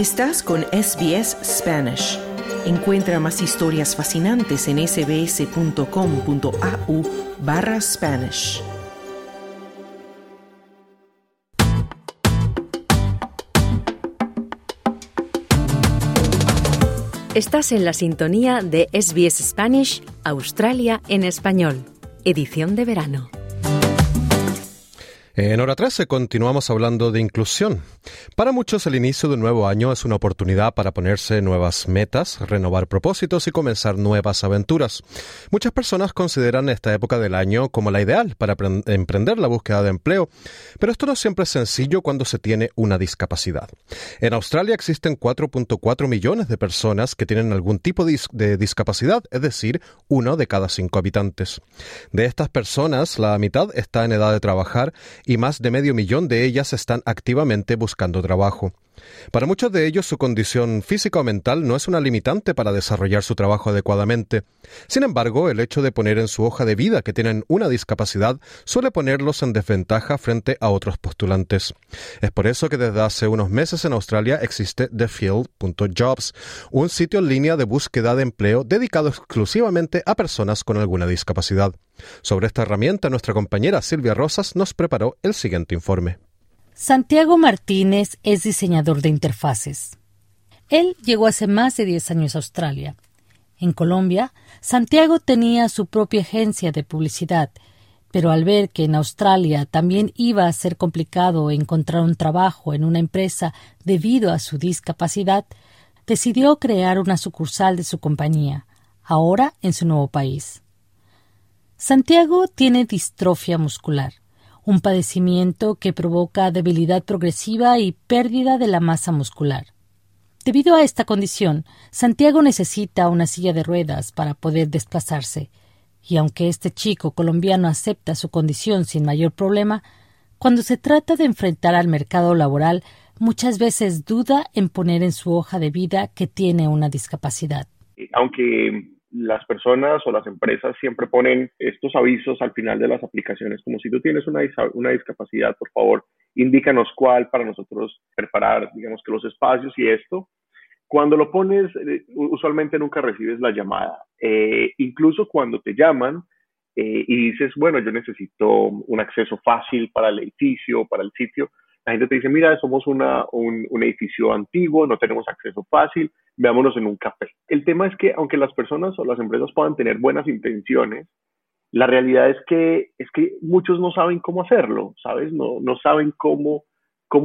Estás con SBS Spanish. Encuentra más historias fascinantes en sbs.com.au barra Spanish. Estás en la sintonía de SBS Spanish, Australia en español, edición de verano. En hora 13 continuamos hablando de inclusión. Para muchos el inicio de un nuevo año es una oportunidad para ponerse nuevas metas, renovar propósitos y comenzar nuevas aventuras. Muchas personas consideran esta época del año como la ideal para emprender la búsqueda de empleo, pero esto no siempre es sencillo cuando se tiene una discapacidad. En Australia existen 4.4 millones de personas que tienen algún tipo de discapacidad, es decir, uno de cada cinco habitantes. De estas personas, la mitad está en edad de trabajar y más de medio millón de ellas están activamente buscando trabajo. Para muchos de ellos su condición física o mental no es una limitante para desarrollar su trabajo adecuadamente. Sin embargo, el hecho de poner en su hoja de vida que tienen una discapacidad suele ponerlos en desventaja frente a otros postulantes. Es por eso que desde hace unos meses en Australia existe thefield.jobs, un sitio en línea de búsqueda de empleo dedicado exclusivamente a personas con alguna discapacidad. Sobre esta herramienta, nuestra compañera Silvia Rosas nos preparó el siguiente informe. Santiago Martínez es diseñador de interfaces. Él llegó hace más de 10 años a Australia. En Colombia, Santiago tenía su propia agencia de publicidad, pero al ver que en Australia también iba a ser complicado encontrar un trabajo en una empresa debido a su discapacidad, decidió crear una sucursal de su compañía, ahora en su nuevo país. Santiago tiene distrofia muscular un padecimiento que provoca debilidad progresiva y pérdida de la masa muscular. Debido a esta condición, Santiago necesita una silla de ruedas para poder desplazarse, y aunque este chico colombiano acepta su condición sin mayor problema, cuando se trata de enfrentar al mercado laboral, muchas veces duda en poner en su hoja de vida que tiene una discapacidad. Aunque las personas o las empresas siempre ponen estos avisos al final de las aplicaciones, como si tú tienes una, una discapacidad, por favor, indícanos cuál para nosotros preparar, digamos que los espacios y esto. Cuando lo pones, eh, usualmente nunca recibes la llamada. Eh, incluso cuando te llaman eh, y dices, bueno, yo necesito un acceso fácil para el edificio, para el sitio, la gente te dice, mira, somos una, un, edificio antiguo, no tenemos acceso fácil, veámonos en un café. El tema es que aunque las personas o las empresas puedan tener buenas intenciones, la realidad es que, es que muchos no saben cómo hacerlo, ¿sabes? No, no saben cómo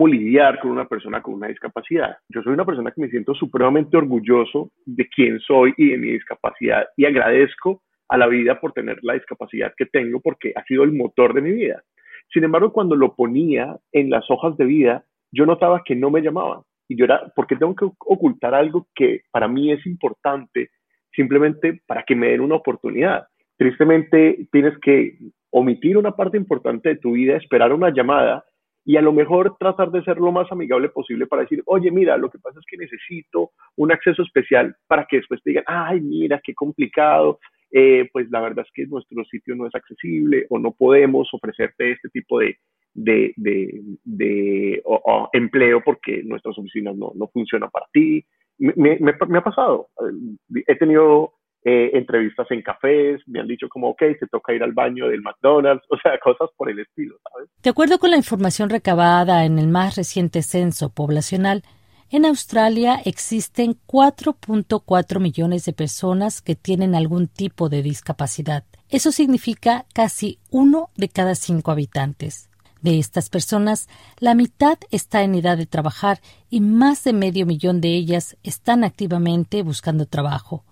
lidiar con una persona con una discapacidad. Yo soy una persona que me siento supremamente orgulloso de quién soy y de mi discapacidad y agradezco a la vida por tener la discapacidad que tengo porque ha sido el motor de mi vida. Sin embargo, cuando lo ponía en las hojas de vida, yo notaba que no me llamaban. Y yo era, porque tengo que ocultar algo que para mí es importante simplemente para que me den una oportunidad. Tristemente, tienes que omitir una parte importante de tu vida, esperar una llamada y a lo mejor tratar de ser lo más amigable posible para decir, oye, mira, lo que pasa es que necesito un acceso especial para que después te digan, ay, mira, qué complicado, eh, pues la verdad es que nuestro sitio no es accesible o no podemos ofrecerte este tipo de, de, de, empleo porque nuestras oficinas no, no funcionan para ti. Me, ha pasado. He tenido eh, entrevistas en cafés, me han dicho como, ok, te toca ir al baño del McDonald's, o sea, cosas por el estilo, ¿sabes? De acuerdo con la información recabada en el más reciente censo poblacional, en Australia existen 4.4 millones de personas que tienen algún tipo de discapacidad. Eso significa casi uno de cada cinco habitantes. De estas personas, la mitad está en edad de trabajar y más de medio millón de ellas están activamente buscando trabajo.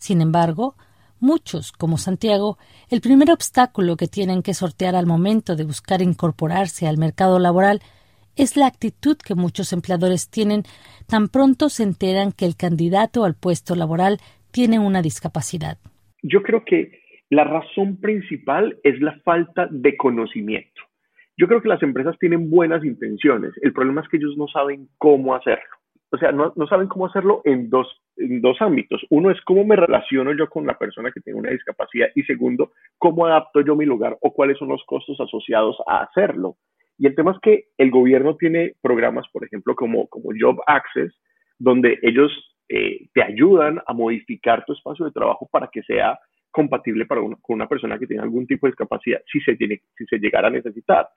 Sin embargo, muchos, como Santiago, el primer obstáculo que tienen que sortear al momento de buscar incorporarse al mercado laboral es la actitud que muchos empleadores tienen tan pronto se enteran que el candidato al puesto laboral tiene una discapacidad. Yo creo que la razón principal es la falta de conocimiento. Yo creo que las empresas tienen buenas intenciones. El problema es que ellos no saben cómo hacerlo. O sea, no, saben cómo hacerlo en dos, en dos ámbitos. Uno es cómo me relaciono yo con la persona que tiene una discapacidad y segundo, cómo adapto yo mi lugar o cuáles son los costos asociados a hacerlo. Y el tema es que el gobierno tiene programas, por ejemplo, como, como Job Access, donde ellos eh, te ayudan a modificar tu espacio de trabajo para que sea compatible para con una persona que tiene algún tipo de discapacidad, si se, tiene, si se llegara a necesitar.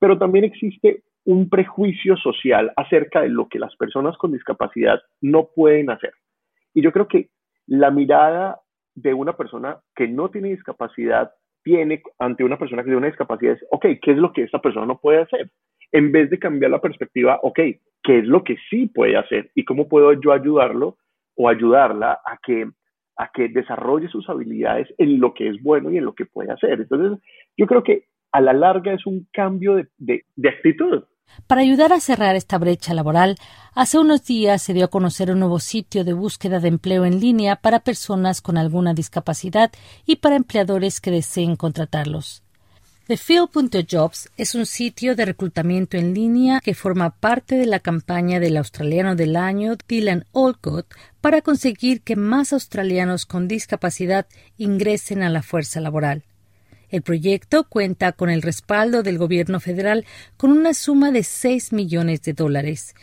Pero también existe un prejuicio social acerca de lo que las personas con discapacidad no pueden hacer. Y yo creo que la mirada de una persona que no tiene discapacidad tiene ante una persona que tiene una discapacidad es, ok, ¿qué es lo que esta persona no puede hacer? En vez de cambiar la perspectiva, ok, ¿qué es lo que sí puede hacer y cómo puedo yo ayudarlo o ayudarla a que, a que desarrolle sus habilidades en lo que es bueno y en lo que puede hacer? Entonces, yo creo que a la larga es un cambio de, de actitud. Para ayudar a cerrar esta brecha laboral, hace unos días se dio a conocer un nuevo sitio de búsqueda de empleo en línea para personas con alguna discapacidad y para empleadores que deseen contratarlos. TheField.jobs es un sitio de reclutamiento en línea que forma parte de la campaña del australiano del año Dylan Olcott para conseguir que más australianos con discapacidad ingresen a la fuerza laboral. El proyecto cuenta con el respaldo del gobierno federal con una suma de 6 millones de dólares.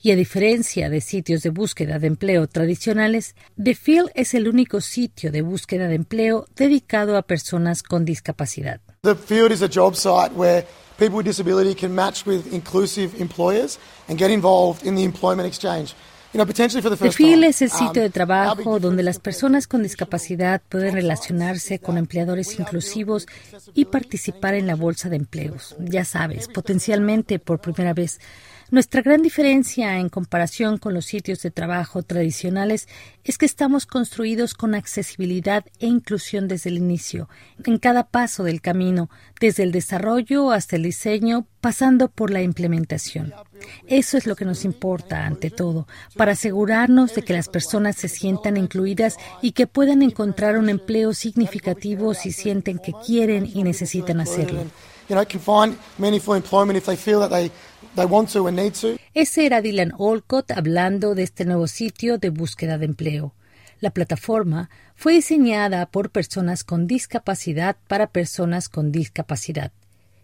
Y a diferencia de sitios de búsqueda de empleo tradicionales, The Field es el único sitio de búsqueda de empleo dedicado a personas con discapacidad. The Field is a job site where people with disability can match with inclusive employers and get involved in the employment exchange. The es el sitio de um, trabajo donde las personas con discapacidad pueden relacionarse con empleadores inclusivos y participar en la bolsa de empleos. Ya sabes, potencialmente por primera vez. Nuestra gran diferencia en comparación con los sitios de trabajo tradicionales es que estamos construidos con accesibilidad e inclusión desde el inicio, en cada paso del camino, desde el desarrollo hasta el diseño, pasando por la implementación. Eso es lo que nos importa, ante todo, para asegurarnos de que las personas se sientan incluidas y que puedan encontrar un empleo significativo si sienten que quieren y necesitan hacerlo. Ese era Dylan Olcott hablando de este nuevo sitio de búsqueda de empleo. La plataforma fue diseñada por personas con discapacidad para personas con discapacidad.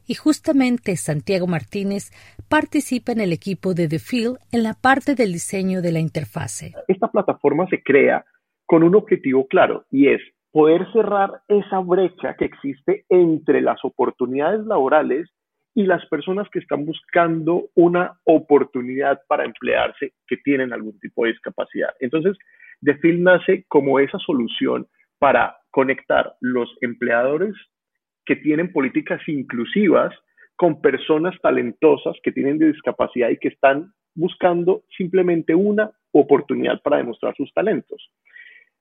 Y justamente Santiago Martínez participa en el equipo de The Field en la parte del diseño de la interfase. Esta plataforma se crea con un objetivo claro y es poder cerrar esa brecha que existe entre las oportunidades laborales y las personas que están buscando una oportunidad para emplearse que tienen algún tipo de discapacidad. Entonces, DeFil nace como esa solución para conectar los empleadores que tienen políticas inclusivas con personas talentosas que tienen discapacidad y que están buscando simplemente una oportunidad para demostrar sus talentos.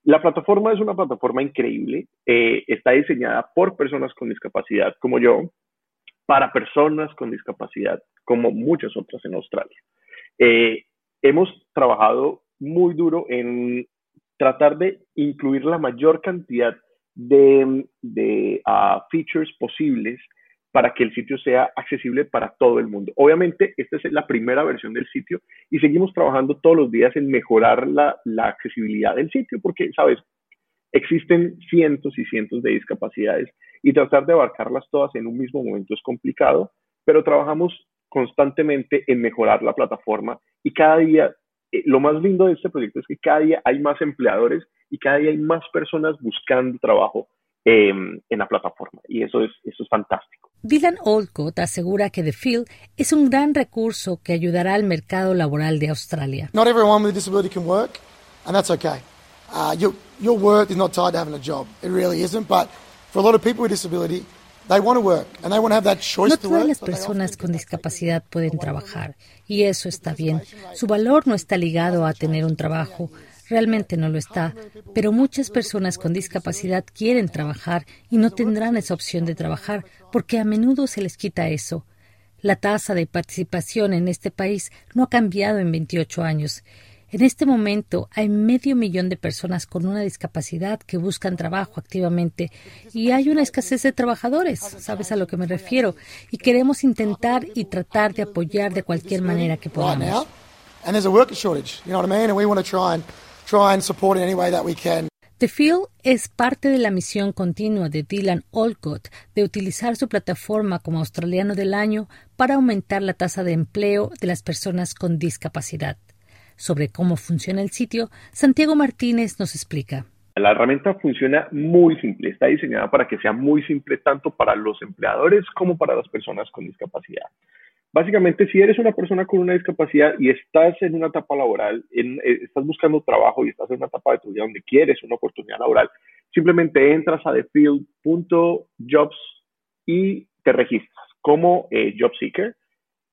La plataforma es una plataforma increíble, eh, está diseñada por personas con discapacidad como yo, para personas con discapacidad, como muchas otras en Australia. Eh, hemos trabajado muy duro en tratar de incluir la mayor cantidad de, ah, features posibles para que el sitio sea accesible para todo el mundo. Obviamente, esta es la primera versión del sitio y seguimos trabajando todos los días en mejorar la accesibilidad del sitio porque, sabes, existen cientos y cientos de discapacidades y tratar de abarcarlas todas en un mismo momento es complicado, pero trabajamos constantemente en mejorar la plataforma y cada día, eh, lo más lindo de este proyecto es que cada día hay más empleadores y cada día hay más personas buscando trabajo em, en la plataforma y eso es, eso es fantástico. Dylan Olcott asegura que The Field es un gran recurso que ayudará al mercado laboral de Australia. Not everyone with a disability can work, and that's okay. Uh, your, your worth is not tied to having a job. It really isn't, but For a lot of people with disability, they want to work and they want to have that choice no todas las personas con discapacidad pueden trabajar y eso está bien. Su valor no está ligado a tener un trabajo. Realmente no lo está, pero muchas personas con discapacidad quieren trabajar y no tendrán esa opción de trabajar porque a menudo se les quita eso. La tasa de participación en este país no ha cambiado en 28 años en este momento hay medio millón de personas con una discapacidad que buscan trabajo activamente y hay una escasez de trabajadores, ¿sabes a lo que me refiero? Y queremos intentar y tratar de apoyar de cualquier manera que podamos. The Field es parte de la misión continua de Dylan Olcott de utilizar su plataforma como australiano del año para aumentar la tasa de empleo de las personas con discapacidad. Sobre cómo funciona el sitio, Santiago Martínez nos explica. La herramienta funciona muy simple, está diseñada para que sea muy simple tanto para los empleadores como para las personas con discapacidad. Básicamente, si eres una persona con una discapacidad y estás en una etapa laboral, eh, estás buscando trabajo y estás en una etapa de tu vida donde quieres una oportunidad laboral, simplemente entras a thefield.jobs y te registras como eh, job seeker,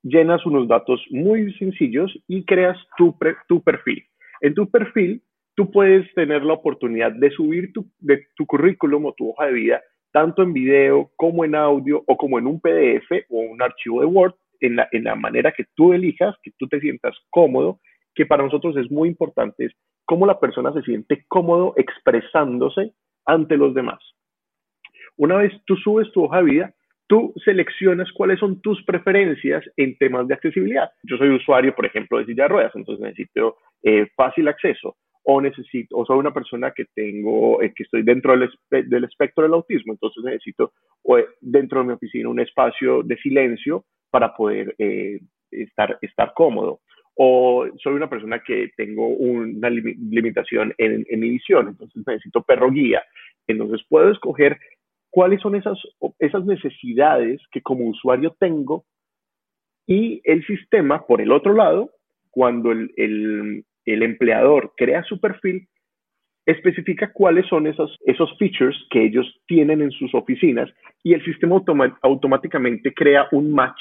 llenas unos datos muy sencillos y creas tu, tu perfil. En tu perfil, tú puedes tener la oportunidad de subir tu, de, tu currículum o tu hoja de vida tanto en video como en audio o como en un PDF o un archivo de Word en la, en la manera que tú elijas, que tú te sientas cómodo, que para nosotros es muy importante, es cómo la persona se siente cómodo expresándose ante los demás. Una vez tú subes tu hoja de vida, tú seleccionas cuáles son tus preferencias en temas de accesibilidad. Yo soy usuario, por ejemplo, de silla de ruedas, entonces necesito eh, fácil acceso o necesito, o soy una persona que tengo, eh, que estoy dentro del, del, espectro del autismo, entonces necesito o, eh, dentro de mi oficina un espacio de silencio para poder estar, estar cómodo. O soy una persona que tengo una limitación en, en mi visión, entonces necesito perro guía. Entonces puedo escoger cuáles son esas, esas necesidades que como usuario tengo y el sistema, por el otro lado, cuando el, el, empleador crea su perfil, especifica cuáles son esos, esos features que ellos tienen en sus oficinas y el sistema automáticamente crea un match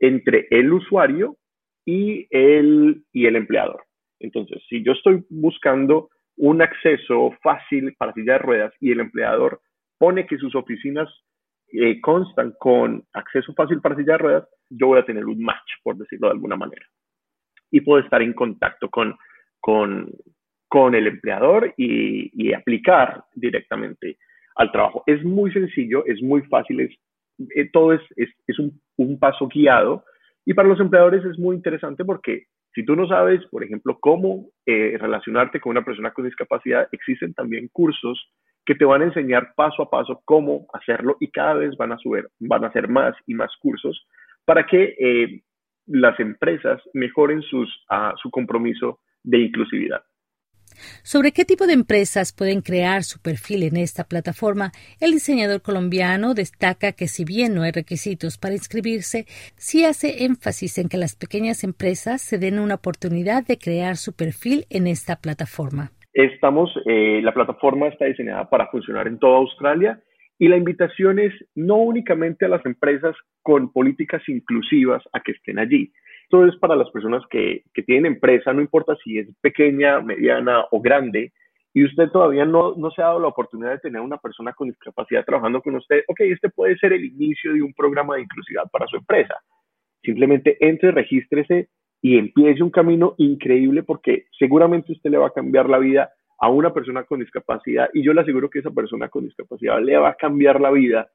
entre el usuario y el, y el empleador. Entonces, si yo estoy buscando un acceso fácil para silla de ruedas y el empleador pone que sus oficinas eh, constan con acceso fácil para silla de ruedas, yo voy a tener un match, por decirlo de alguna manera. Y puedo estar en contacto con, con, con el empleador y, y, aplicar directamente al trabajo. Es muy sencillo, es muy fácil, es, eh, todo es, es, es un, un, paso guiado. Y para los empleadores es muy interesante porque si tú no sabes, por ejemplo, cómo eh, relacionarte con una persona con discapacidad, existen también cursos que te van a enseñar paso a paso cómo hacerlo y cada vez van a subir, van a hacer más y más cursos para que eh, las empresas mejoren sus, uh, su compromiso de inclusividad. Sobre qué tipo de empresas pueden crear su perfil en esta plataforma, el diseñador colombiano destaca que si bien no hay requisitos para inscribirse, sí hace énfasis en que las pequeñas empresas se den una oportunidad de crear su perfil en esta plataforma. Estamos, eh, la plataforma está diseñada para funcionar en toda Australia y la invitación es no únicamente a las empresas con políticas inclusivas a que estén allí. Esto es para las personas que, que tienen empresa, no importa si es pequeña, mediana o grande, y usted todavía no, no se ha dado la oportunidad de tener una persona con discapacidad trabajando con usted, ok, este puede ser el inicio de un programa de inclusividad para su empresa. Simplemente entre, regístrese y empiece un camino increíble porque seguramente usted le va a cambiar la vida a una persona con discapacidad y yo le aseguro que esa persona con discapacidad le va a cambiar la vida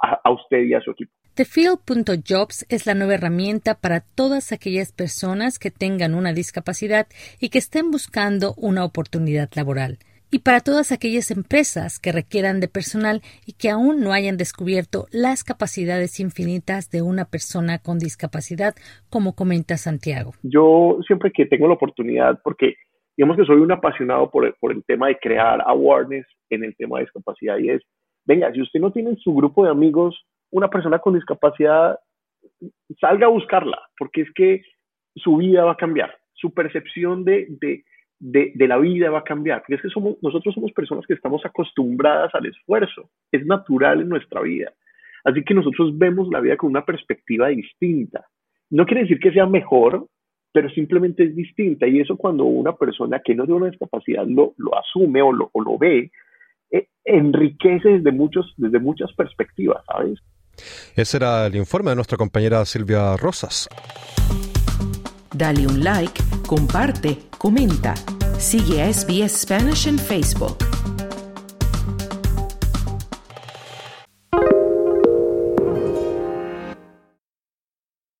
a, a usted y a su equipo. TheField.jobs es la nueva herramienta para todas aquellas personas que tengan una discapacidad y que estén buscando una oportunidad laboral y para todas aquellas empresas que requieran de personal y que aún no hayan descubierto las capacidades infinitas de una persona con discapacidad, como comenta Santiago. Yo siempre que tengo la oportunidad, porque digamos que soy un apasionado por el, tema de crear awareness en el tema de discapacidad y es, venga, si usted no tiene en su grupo de amigos una persona con discapacidad, salga a buscarla, porque es que su vida va a cambiar, su percepción de de, de, la vida va a cambiar, porque es que somos, nosotros somos personas que estamos acostumbradas al esfuerzo, es natural en nuestra vida. Así que nosotros vemos la vida con una perspectiva distinta. No quiere decir que sea mejor, pero simplemente es distinta. Y eso cuando una persona que no tiene una discapacidad lo, lo asume o lo, o lo ve, eh, enriquece desde, muchos, desde muchas perspectivas, ¿sabes? Ese era el informe de nuestra compañera Silvia Rosas. Dale un like, comparte, comenta. Sigue a SBS Spanish en Facebook.